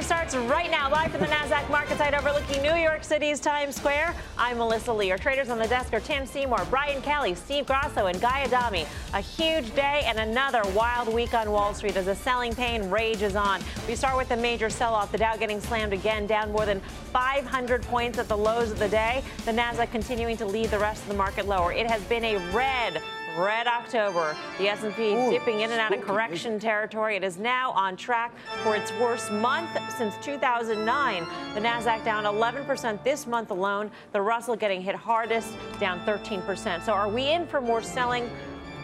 Starts right now, live from the NASDAQ market site overlooking New York City's Times Square. I'm Melissa Lee. Our traders on the desk are Tim Seymour, Brian Kelly, Steve Grasso, and Guy Adami. A huge day and another wild week on Wall Street as the selling pain rages on. We start with a major sell off. The Dow getting slammed again, down more than 500 points at the lows of the day. The NASDAQ continuing to lead the rest of the market lower. It has been a red red October. The S&P dipping in and out of correction territory. It is now on track for its worst month since 2009. The Nasdaq down 11% this month alone. The Russell getting hit hardest, down 13%. So are we in for more selling?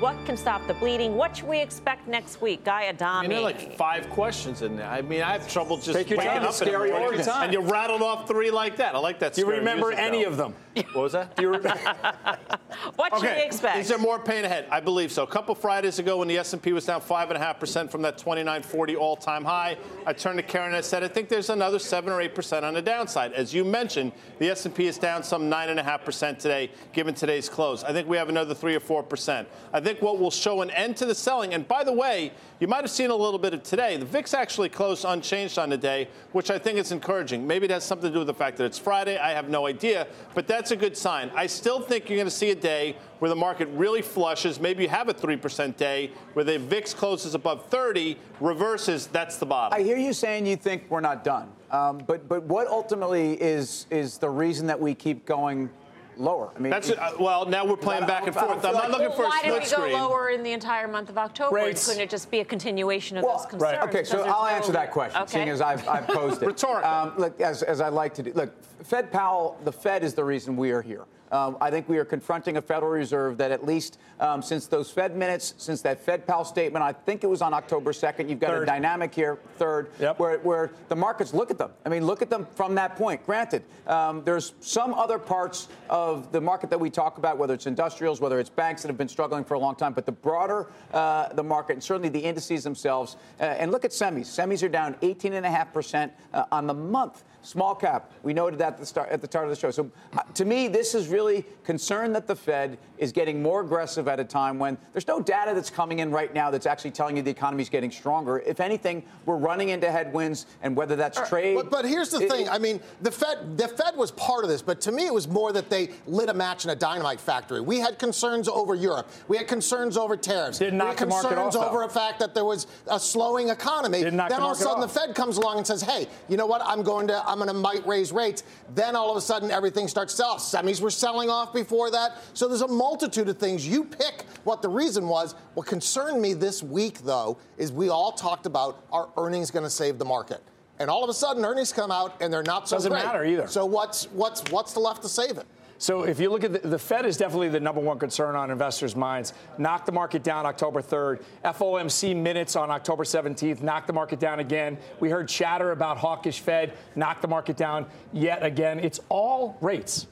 What can stop the bleeding? What should we expect next week? Guy Adami. I mean, there are like five questions in there. I mean, I have trouble just Take your waking time. up Scary in organs. And you rattled off three like that. I like that. Do you remember music, any though. of them? What was that? Do you remember? what should we expect? Is there more pain ahead? I believe so. A couple Fridays ago, when the S&P was down five and a half percent from that 2940 all-time high, I turned to Karen and I said, I think there's another seven or eight percent on the downside. As you mentioned, the S&P is down some nine and a half percent today, given today's close. I think we have another three or four percent. I think what will show an end to the selling. And by the way, you might have seen a little bit of today. The VIX actually closed unchanged on the day, which I think is encouraging. Maybe it has something to do with the fact that it's Friday. I have no idea, but that's a good sign. I still think you're going to see a day where the market really flushes. Maybe you have a 3% day where the VIX closes above 30, reverses, that's the bottom. I hear you saying you think we're not done. Um, but, but what ultimately is, is the reason that we keep going lower. I mean, that's it, uh, well. Now we're playing back and forth. I'm not looking well, for a split screen. why did we go lower in the entire month of October? Rates. Couldn't it just be a continuation of well, those concerns? Right. Okay, so I'll there's answer that question, Okay. seeing as I've, I've posed it. Rhetorical. Um, look, as, as I like to do. Look, Fed Powell, the Fed is the reason we are here. Um, I think we are confronting a Federal Reserve that at least um, since those Fed minutes, since that Fed Powell statement, I think it was on October 2nd, you've got Third. a dynamic here, third, Yep. where, where the markets look at them. I mean, look at them from that point. Granted, um, there's some other parts of the market that we talk about, whether it's industrials, whether it's banks that have been struggling for a long time, but the broader uh, the market, and certainly the indices themselves, uh, and look at semis. Semis are down 18.5% uh, on the month. Small cap, we noted that at the start, at the start of the show. So, uh, to me, this is really concern that the Fed is getting more aggressive at a time when there's no data that's coming in right now that's actually telling you the economy is getting stronger. If anything, we're running into headwinds, and whether that's trade. But, but here's the it- thing. I mean, the Fed, the Fed was part of this, but to me, it was more that they lit a match in a dynamite factory. We had concerns over Europe. We had concerns over tariffs. Didn't we had the market concerns off, though. over the fact that there was a slowing economy. Didn't then all of a sudden, off. the Fed comes along and says, "Hey, you know what? I'm going to, I'm going to might raise rates." Then all of a sudden, everything starts to sell. Semis were selling off before that. So there's a multitude of things. You pick what the reason was. What concerned me this week, though, is we all talked about are earnings going to save the market. And all of a sudden, earnings come out and they're not so Doesn't great. matter either. So what's what's what's the left to save it? So if you look at the, the Fed is definitely the number one concern on investors' minds. Knocked the market down October 3rd. FOMC minutes on October 17th knocked the market down again. We heard chatter about hawkish Fed, knocked the market down yet again. It's all rates.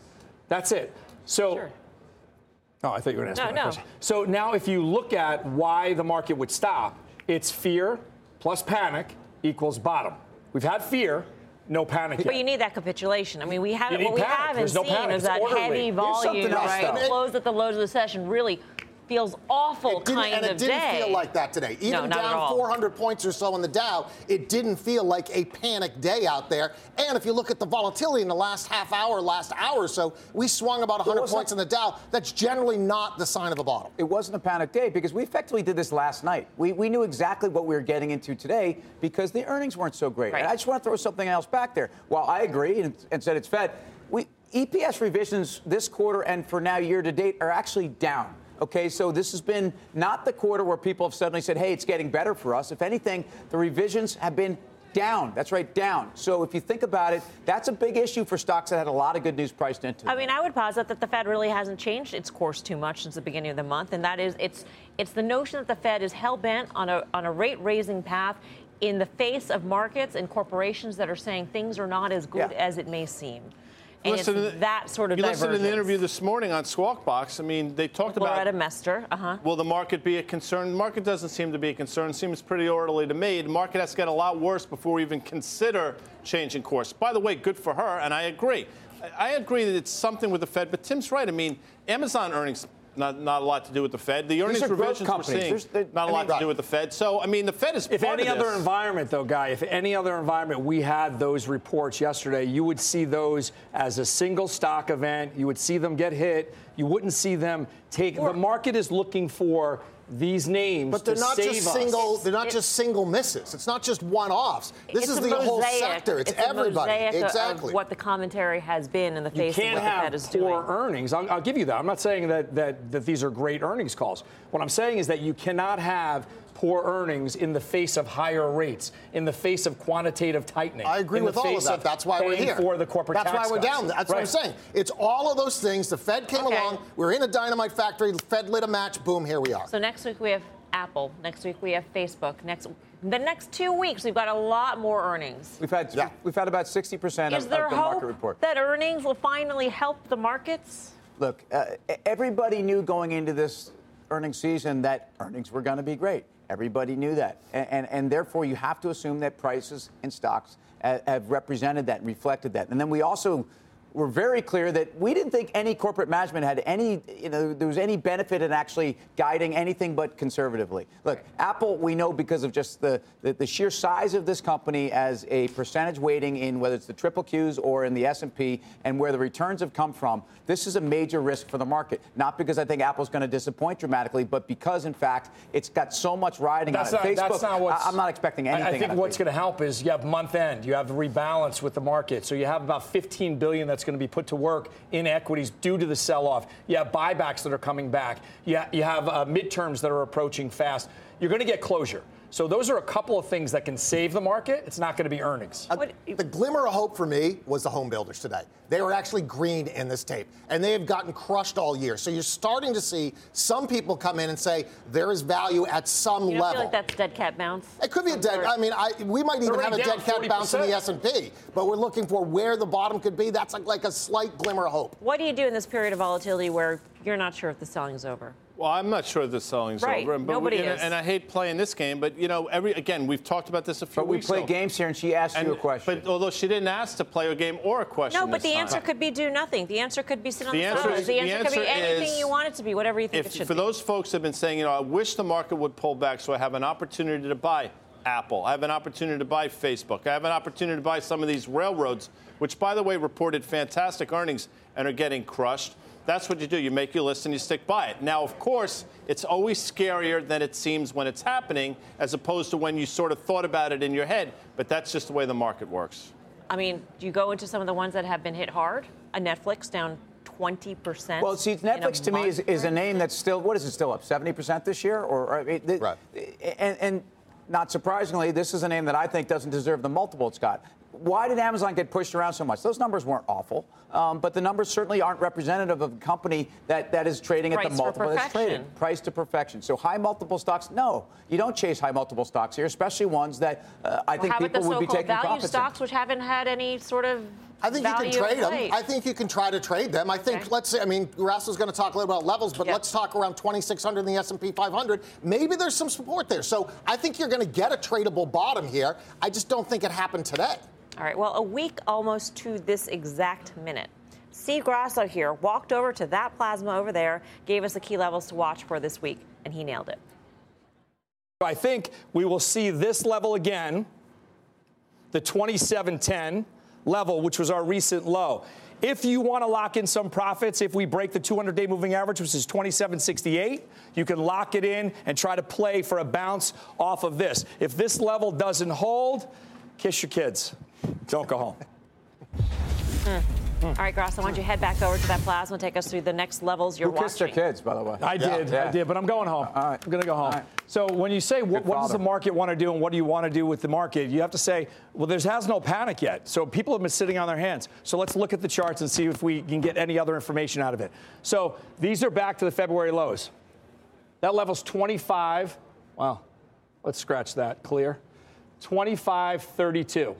That's it. So. Sure. Oh, I thought you were going to ask No, me that no. question. So now, if you look at why the market would stop, it's fear plus panic equals bottom. We've had fear, no panic yet. But you need that capitulation. I mean, we haven't. need What we panic. haven't There's seen panic. is that orderly. heavy volume, something else, right? though. Close at the lows of the session really feels awful It didn't, kind and it didn't day. feel like that today. Even No, down 400 points or so in the Dow, it didn't feel like a panic day out there. And if you look at the volatility in the last half hour, last hour or so, we swung about 100 wasn't- points in the Dow. That's generally not the sign of a bottom. It wasn't a panic day because we effectively did this last night. We, we knew exactly what we were getting into today because the earnings weren't so great. Right. And I just want to throw something else back there. While I agree and, and said it's Fed, we EPS revisions this quarter and for now year to date are actually down. Okay, so this has been not the quarter where people have suddenly said, hey, it's getting better for us. If anything, the revisions have been down. That's right, down. So if you think about it, that's a big issue for stocks that had a lot of good news priced into them. I mean, I would posit that the Fed really hasn't changed its course too much since the beginning of the month, and that is it's it's the notion that the Fed is hell bent on a on a rate raising path. in the face of markets and corporations that are saying things are not as good Yeah. as it may seem. And Listen to it's the- that sort of You listened to the interview this morning on Squawk Box. I mean, they talked about Loretta Mester, uh-huh. Will the market be a concern? The market doesn't seem to be a concern. Seems pretty orderly to me. The market has to get a lot worse before we even consider changing course. By the way, good for her, and I agree. I agree that it's something with the Fed, but Tim's right. I mean, Amazon earnings. Not, not a lot to do with the Fed. The earnings are growth revisions we're seeing, there- not a I lot mean- to do with the Fed. So, I mean, the Fed is If part any of other environment, though, Guy, if any other environment we had those reports yesterday, you would see those as a single stock event. You would see them get hit. You wouldn't see them take. the market is looking for these names But they're to not save just us. single. They're not It- just single misses. It's not just one-offs. This is a the whole sector. It's, a everybody. mosaic exactly. Of what the commentary has been in the face of can't what the Fed is poor doing. earnings. I'll, I'll give you that. I'm not saying that, that that these are great earnings calls. What I'm saying is that you cannot have poor earnings in the face of higher rates, in the face of quantitative tightening. I agree with all of face that. That's why we're here. For the corporate That's tax why we're cuts. down. That's what I'm saying. It's all of those things. The Fed came Okay. along. We're in a dynamite factory. The Fed lit a match. Boom. Here we are. So next week we have Apple. Next week we have Facebook. Next, the next two weeks we've got a lot more earnings. We've had Yeah. we've had about 60% of, there of the market report. that earnings will finally help the markets? Look, uh, everybody knew going into this earnings season that earnings were going to be great. Everybody knew that. And, and, and therefore, you have to assume that prices and stocks have represented that reflected that. And then we also were very clear that we didn't think any corporate management had any, you know, there was any benefit in actually guiding anything but conservatively. Look, Apple, we know because of just the, the, the sheer size of this company as a percentage weighting in whether it's the triple Qs or in the S&P and where the returns have come from, this is a major risk for the market. Not because I think Apple's going to disappoint dramatically, but because, in fact, it's got so much riding That's on not, it. Facebook, that's not what's, I- I'm not expecting anything. I, think what's going to help is you have month end, you have the rebalance with the market, so you have about 15 billion that's going to be put to work in equities due to the sell-off. You have buybacks that are coming back. You, ha- you have uh, midterms that are approaching fast. You're going to get closure. So those are a couple of things that can save the market. It's not going to be earnings. Uh, the glimmer of hope for me was the home builders today. They were actually green in this tape, and they have gotten crushed all year. So you're starting to see some people come in and say there is value at some You don't level. feel like that's dead cat bounce? It could be a dead. sort? I mean, I, we might even have a already dead down cat bounce in the S and P, but we're looking for where the bottom could be. That's like, like a slight glimmer of hope. What do you do in this period of volatility where you're not sure if the selling is over? Well, I'm not sure the selling's Right. over. But Nobody we, and, is. and I hate playing this game, but you know, every again, we've talked about this a few times. But we play ago. games here, and she asked you a question. But although she didn't ask to play a game or a question, No, but this the time. answer could be do nothing. The answer could be sit on The the, answer sidelines. is- The the answer could be anything is you want it to be, whatever you think it if should for be. those folks have been saying, you know, I wish the market would pull back so I have an opportunity to buy Apple. I have an opportunity to buy Facebook. I have an opportunity to buy some of these railroads, which, by the way, reported fantastic earnings and are getting crushed. That's what you do. You make your list and you stick by it. Now, of course, it's always scarier than it seems when it's happening, as opposed to when you sort of thought about it in your head. But that's just the way the market works. I mean, do you go into some of the ones that have been hit hard? A Netflix down 20%. Well, see, in Netflix to me is, is a name that's still what is it still up seventy percent this year, or I mean, the- Right. And, and not surprisingly, this is a name that I think doesn't deserve the multiple it's got. Why did Amazon get pushed around so much? Those numbers weren't awful, um, but the numbers certainly aren't representative of a company that, that is trading at the Price for multiple that's traded. Price to perfection. So high multiple stocks, no, you don't chase high multiple stocks here, especially ones that uh, I Well, think how about people the would be so-called taking value profits in. stocks, which haven't had any sort of I think you can trade them. I think you can try to trade them. I think Okay. let's say I mean Russell's going to talk a little about levels, but Yeah. let's talk around 2600 in the S&P 500. Maybe there's some support there. So I think you're going to get a tradable bottom here. I just don't think it happened today. All right. Well, a week almost to this exact minute. Steve Grasso here walked over to that plasma over there, gave us the key levels to watch for this week, and he nailed it. I think we will see this level again, the 2710 level, which was our recent low. If you want to lock in some profits, if we break the 200 day moving average, which is 2768, you can lock it in and try to play for a bounce off of this. If this level doesn't hold, kiss your kids. Don't go home. Hmm. All right, Grasso, why don't you head back over to that plasma, and take us through the next levels you're watching? Who kissed their watching. kids, by the way? I did, Yeah. I did, but I'm going home. All right. I'm going to go home. All right. So when you say what, what does the market want to do and what do you want to do with the market, you have to say, well, there has no panic yet. So people have been sitting on their hands. So let's look at the charts and see if we can get any other information out of it. So these are back to the February lows. That level's 25. Wow. Let's scratch that. Clear. 25.32.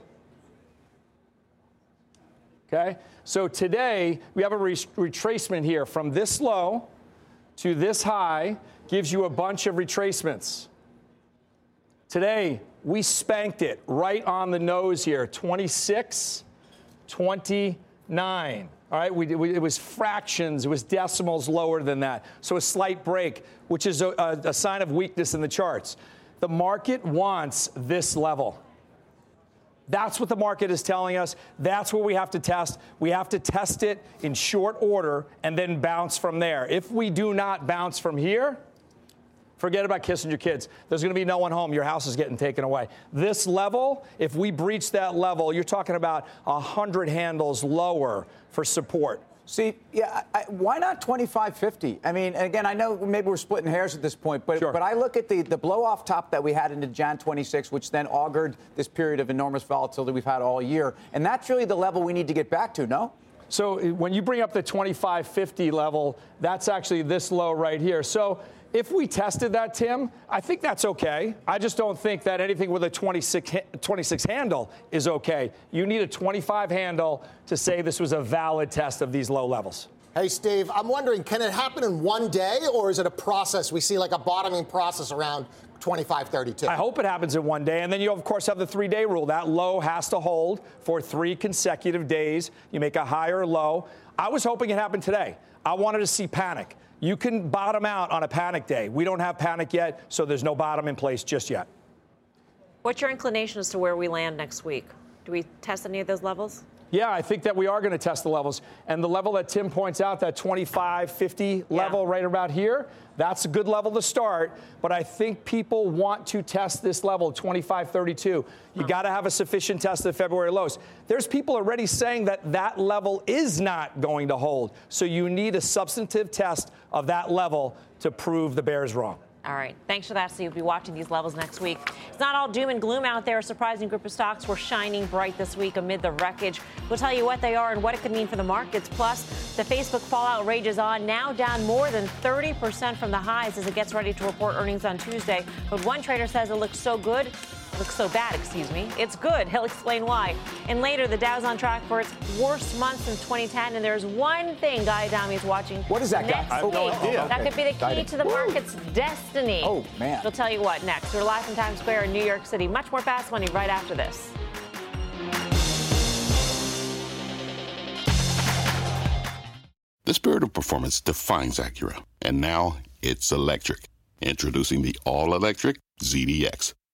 Okay? So today, we have a re- retracement here from this low to this high, gives you a bunch of retracements. Today, we spanked it right on the nose here 26, 29. All right, we, we, it was fractions, it was decimals lower than that. So a slight break, which is a, a, a sign of weakness in the charts. The market wants this level. That's what the market is telling us. That's what we have to test. We have to test it in short order and then bounce from there. If we do not bounce from here, Forget about kissing your kids. There's going to be no one home. Your house is getting taken away. This level, if we breach that level, you're talking about 100 handles lower for support. See, yeah, I, why not 25.50? I mean, again, I know maybe we're splitting hairs at this point, but sure. but I look at the the blow off top that we had into Jan 26, which then augured this period of enormous volatility we've had all year, and that's really the level we need to get back to. No. So when you bring up the 25.50 level, that's actually this low right here. So if we tested that, Tim, I think that's okay. I just don't think that anything with a 26, 26 handle is okay. You need a 25 handle to say this was a valid test of these low levels. Hey, Steve, I'm wondering, can it happen in one day, or is it a process? We see like a bottoming process around 2532. I hope it happens in one day. And then you, of course, have the three day rule. That low has to hold for three consecutive days. You make a higher low. I was hoping it happened today. I wanted to see panic. You can bottom out on a panic day. We don't have panic yet, so there's no bottom in place just yet. What's your inclination as to where we land next week? Do we test any of those levels? Yeah, I think that we are going to test the levels. And the level that Tim points out, that 25, 50 level yeah. right about here, that's a good level to start. But I think people want to test this level, 25, 32. You huh. got to have a sufficient test of February lows. There's people already saying that that level is not going to hold. So you need a substantive test of that level to prove the bears wrong. All right. Thanks for that. So you'll be watching these levels next week. It's not all doom and gloom out there. A surprising group of stocks were shining bright this week amid the wreckage. We'll tell you what they are and what it could mean for the markets. Plus, the Facebook fallout rages on, now down more than 30% from the highs as it gets ready to report earnings on Tuesday. But one trader says it looks so good looks so bad, excuse me. It's good. He'll explain why. And later, the Dow's on track for its worst month since 2010. And there's one thing Guy Adami is watching. What is that, next guy? I have no idea. That could be the key to the market's destiny. Oh, man. We'll tell you what next. We're live from Times Square in New York City. Much more fast money right after this. The spirit of performance defines Acura, and now it's electric. Introducing the all electric ZDX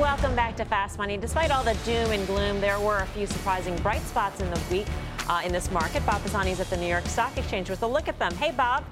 Welcome back to Fast Money. Despite all the doom and gloom, there were a few surprising bright spots in the week uh, in this market. Bob Pisani is at the New York Stock Exchange with a look at them. Hey, Bob.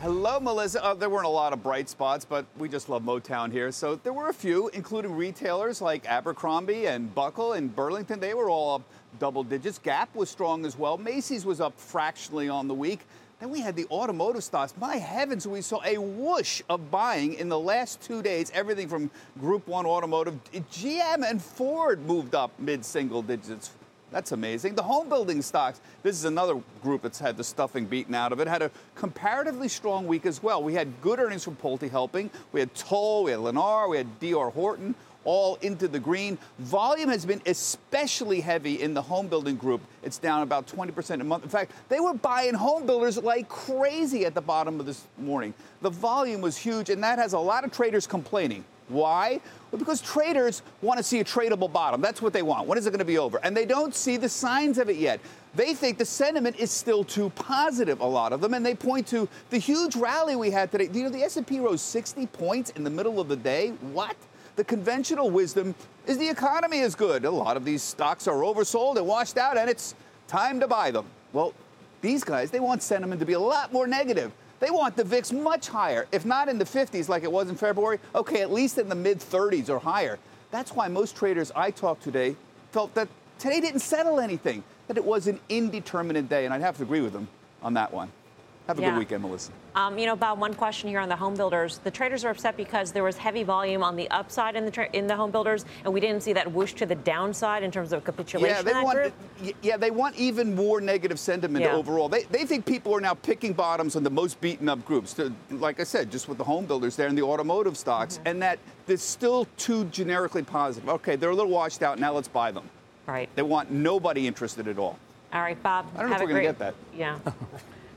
Hello, Melissa. Uh, there weren't a lot of bright spots, but we just love Motown here. So there were a few, including retailers like Abercrombie and Buckle and Burlington. They were all up double digits. Gap was strong as well. Macy's was up fractionally on the week. Then we had the automotive stocks. My heavens, we saw a whoosh of buying in the last two days. Everything from Group 1 Automotive, GM and Ford moved up mid single digits. That's amazing. The home building stocks, this is another group that's had the stuffing beaten out of it, had a comparatively strong week as well. We had good earnings from Pulte helping. We had Toll, we had Lennar, we had DR Horton, all into the green. Volume has been especially heavy in the home building group. It's down about 20% a month. In fact, they were buying home builders like crazy at the bottom of this morning. The volume was huge, and that has a lot of traders complaining. Why? Well, because traders want to see a tradable bottom. That's what they want. When is it going to be over? And they don't see the signs of it yet. They think the sentiment is still too positive, a lot of them, and they point to the huge rally we had today. You know, the S&P rose 60 points in the middle of the day. What? The conventional wisdom is the economy is good. A lot of these stocks are oversold and washed out, and it's time to buy them. Well, these guys, they want sentiment to be a lot more negative. They want the VIX much higher, if not in the 50s like it was in February, okay, at least in the mid 30s or higher. That's why most traders I talked today felt that today didn't settle anything, that it was an indeterminate day, and I'd have to agree with them on that one. Have a Yeah. good weekend, Melissa. Um, you know, Bob, one question here on the home builders. The traders are upset because there was heavy volume on the upside in the tra- in the home builders, and we didn't see that whoosh to the downside in terms of capitulation. Yeah, they want. group. Yeah, they want even more negative sentiment Yeah. overall. They, they think people are now picking bottoms on the most beaten up groups. To- Like I said, just with the home builders there and the automotive stocks, Mm-hmm. and that they're still too generically positive. Okay, they're a little washed out. Now let's buy them. Right. They want nobody interested at all. All right, Bob. I don't know if we're gonna get that. Yeah.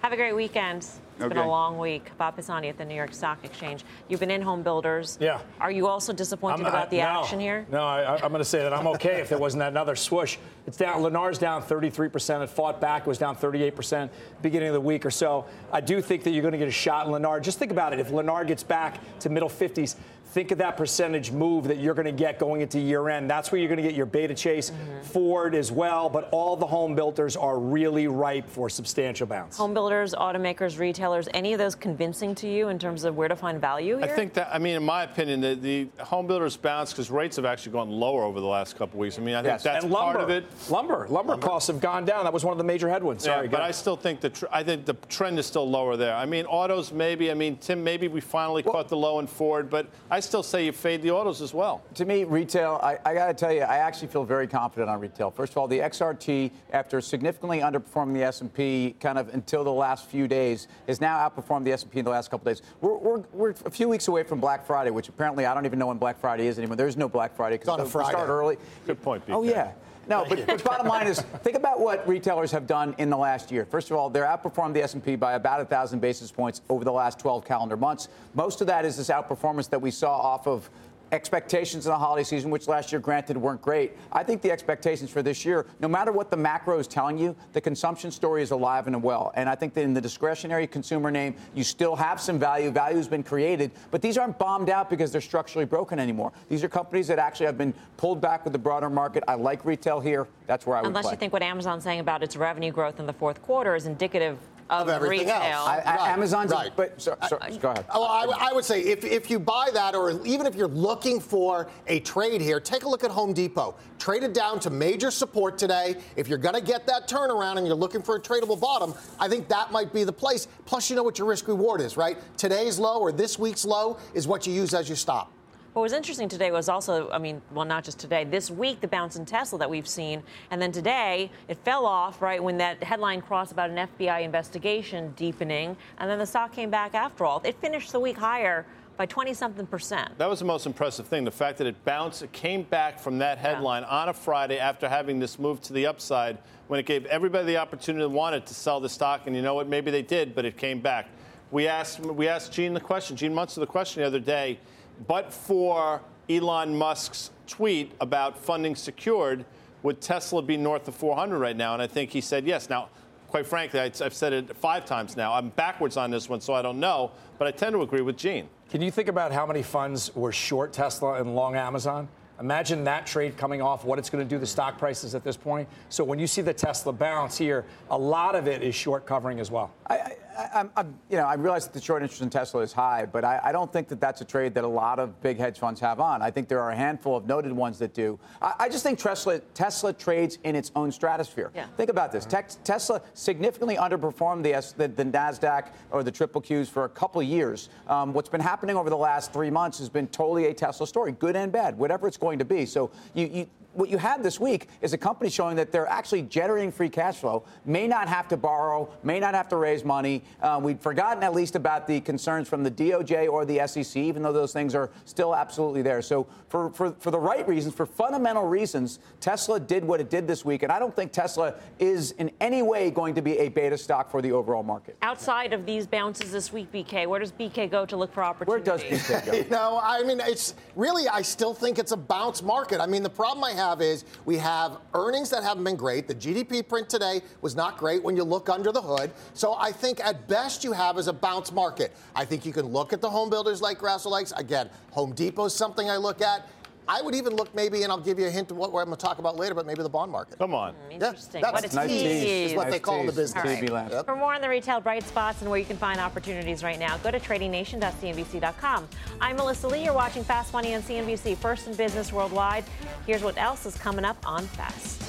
have a great weekend. It's been a long week. Bob Pisani at the New York Stock Exchange. You've been in home builders. Yeah. Are you also disappointed I'm- uh, about I- the no, action here? No, I, I'm going to say that I'm okay if there wasn't another swoosh. It's down. Lennar's down 33%. It fought back. It was down 38% beginning of the week or so. I do think that you're going to get a shot in Lennar. Just think about it. If Lennar gets back to middle 50s, think of that percentage move that you're going to get going into year end. That's where you're going to get your beta chase, mm-hmm. Ford as well. But all the home builders are really ripe for substantial bounce. Home builders, automakers, retailers, any of those convincing to you in terms of where to find value I think that, I mean, in my opinion, the, the home builders bounce because rates have actually gone lower over the last couple of weeks. I mean, I think Yes. that's and lumber, part of it. Lumber, lumber, costs have gone down. That was one of the major headwinds. Sorry, yeah, but I still think the tr- I think the trend is still lower there. I mean, autos maybe. I mean, Tim, maybe we finally caught the low in Ford, but I still say you fade the autos as well. To me, retail, I, I got to tell you, I actually feel very confident on retail. First of all, the XRT, after significantly underperforming the S&P kind of until the last few days, has now outperformed the S&P in the last couple days. We're, we're, we're a few weeks away from Black Friday, which apparently I don't even know when Black Friday is anymore. There's no Black Friday because on a we start early. Good point, BK. Oh yeah. No, but, but bottom line is, think about what retailers have done in the last year. First of all, they're outperformed the S&P by about 1,000 basis points over the last 12 calendar months. Most of that is this outperformance that we saw off of expectations in the holiday season, which last year, granted, weren't great. I think the expectations for this year, no matter what the macro is telling you, the consumption story is alive and well. And I think that in the discretionary consumer name, you still have some value. Value has been created, but these aren't bombed out because they're structurally broken anymore. These are companies that actually have been pulled back with the broader market. I like retail here. That's where I would Unless you think what Amazon's saying about its revenue growth in the fourth quarter is indicative of, Of everything retail. else. I, I, Right, Amazon's, right. but so, so, go ahead. Oh, I, I would say if, if you buy that, or even if you're looking for a trade here, take a look at Home Depot. Trade it down to major support today. If you're going to get that turnaround and you're looking for a tradable bottom, I think that might be the place. Plus, you know what your risk reward is, right? Today's low or this week's low is what you use as your stop. What was interesting today was also, I mean, well, not just today, this week, the bounce in Tesla that we've seen. And then today, it fell off, right, when that headline crossed about an FBI investigation deepening. And then the stock came back after all. It finished the week higher by 20 something percent. That was the most impressive thing. The fact that it bounced, it came back from that headline on a Friday after having this move to the upside when it gave everybody the opportunity that wanted to sell the stock. And you know what? Maybe they did, but it came back. We asked, we asked Gene the question, Gene Munster the question the other day, but for Elon Musk's tweet about funding secured, would Tesla be north of 400 right now? And I think he said yes. Now, quite frankly, I- I've said it five times now. I'm backwards on this one, so I don't know, but I tend to agree with Gene. Can you think about how many funds were short Tesla and long Amazon? Imagine that trade coming off, what it's going to do to stock prices at this point. So when you see the Tesla bounce here, a lot of it is short covering as well. I, I, I'm, I'm, you know, I realize that the short interest in Tesla is high, but I, I don't think that that's a trade that a lot of big hedge funds have on. I think there are a handful of noted ones that do. I, I just think Tesla, Tesla trades in its own stratosphere. Yeah. Think about this: Tesla significantly underperformed the, S, the the Nasdaq or the triple Qs for a couple of years. Um, what's been happening over the last three months has been totally a Tesla story, good and bad, whatever it's going to be. So you. you what you had this week is a company showing that they're actually generating free cash flow, may not have to borrow, may not have to raise money, Uh, we'd forgotten at least about the concerns from the DOJ or the SEC, even though those things are still absolutely there. So, for, for, for the right reasons, for fundamental reasons, Tesla did what it did this week. And I don't think Tesla is in any way going to be a beta stock for the overall market. Outside of these bounces this week, BK, where does BK go to look for opportunities? Where does BK go? you know, I mean, it's really, I still think it's a bounce market. I mean, the problem I have is we have earnings that haven't been great. The GDP print today was not great when you look under the hood. So I think at best you have is a bounce market. I think you can look at the home builders like Grasso likes. Again, Home Depot is something I look at. I would even look maybe, and I'll give you a hint of what I'm going to talk about later, but maybe the bond market. Come on. Mm, interesting. Yeah, what that's a nice tease. tease. is what Nice they call in the tease. business. All right. Yep. For more on the retail bright spots and where you can find opportunities right now, go to tradingnation.cnbc.com. I'm Melissa Lee. You're watching Fast Money on CNBC, first in business worldwide. Here's what else is coming up on Fast.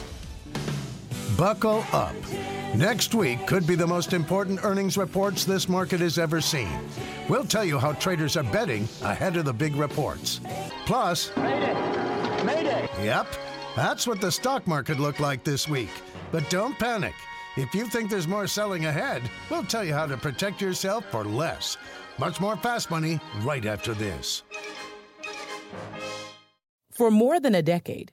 Buckle up. Next week could be the most important earnings reports this market has ever seen. We'll tell you how traders are betting ahead of the big reports. Plus, Mayday! Mayday! yep, that's what the stock market looked like this week. But don't panic. If you think there's more selling ahead, we'll tell you how to protect yourself for less. Much more fast money right after this. For more than a decade,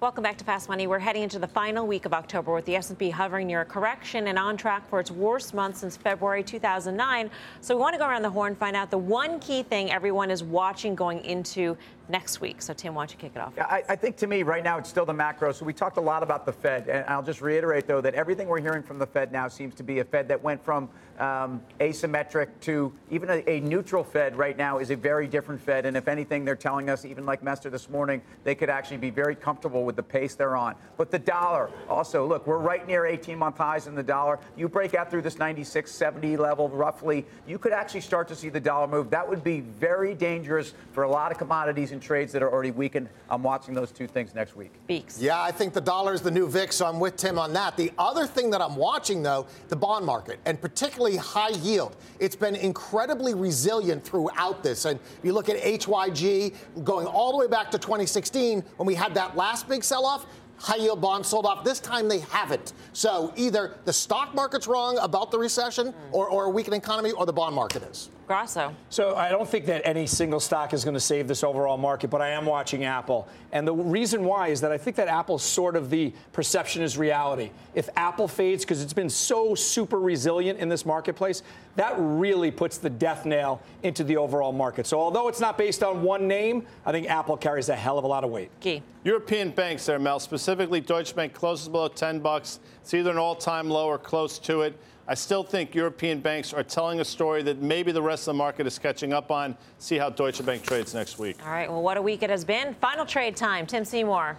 Welcome back to Fast Money. We're heading into the final week of October with the S&P hovering near a correction and on track for its worst month since February 2009. So we want to go around the horn find out the one key thing everyone is watching going into next week. So Tim, why don't you kick it off? I, I think to me right now it's still the macro. So we talked a lot about the Fed, and I'll just reiterate though that everything we're hearing from the Fed now seems to be a Fed that went from um, asymmetric to even a, a neutral Fed. Right now is a very different Fed, and if anything, they're telling us, even like Mester this morning, they could actually be very comfortable with the pace they're on. But the dollar also, look, we're right near 18-month highs in the dollar. You break out through this 96, 70 level roughly, you could actually start to see the dollar move. That would be very dangerous for a lot of commodities and trades that are already weakened. I'm watching those two things next week. Beeks. Yeah, I think the dollar is the new VIX, so I'm with Tim on that. The other thing that I'm watching, though, the bond market, and particularly high yield. It's been incredibly resilient throughout this. And you look at HYG going all the way back to 2016 when we had that last big sell off. High yield bonds sold off. This time they haven't. So either the stock market's wrong about the recession or, or a weakening economy, or the bond market is. Grasso. So I don't think that any single stock is going to save this overall market, but I am watching Apple. And the reason why is that I think that Apple's sort of the perception is reality. If Apple fades, because it's been so super resilient in this marketplace, that really puts the death nail into the overall market. So although it's not based on one name, I think Apple carries a hell of a lot of weight. Key. European banks there, Mel, specifically Deutsche Bank closes below 10 bucks. It's either an all-time low or close to it. I still think European banks are telling a story that maybe the rest of the market is catching up on. See how Deutsche Bank trades next week. All right. Well, what a week it has been. Final trade time. Tim Seymour.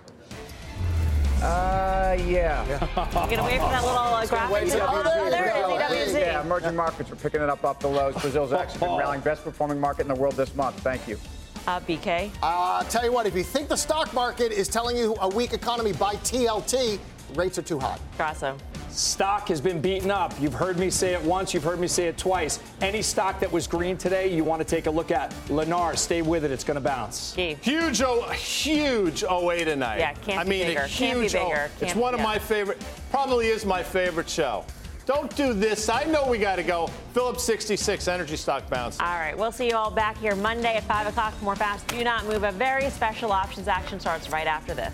Uh, yeah. You gonna wait for that little uh, graphic. Oh, there it is. Yeah, emerging markets are picking it up off the lows. Brazil's actually been rallying, best performing market in the world this month. Thank you. Uh, BK. Uh, tell you what, if you think the stock market is telling you a weak economy buy TLT, rates are too high. Grasso. Stock has been beaten up. You've heard me say it once, you've heard me say it twice. Any stock that was green today, you want to take a look at. Lennar, stay with it, it's going to bounce. Key. Huge, oh, huge OA tonight. Yeah, can't I be mean, bigger. a Can't be huge bigger. It's Can't- one of yeah. my favorite, probably is my favorite show. Don't do this. I know we got to go. Phillips 66 energy stock bounce. All right. We'll see you all back here Monday at 5 o'clock for more fast. Do not move. A very special options action starts right after this.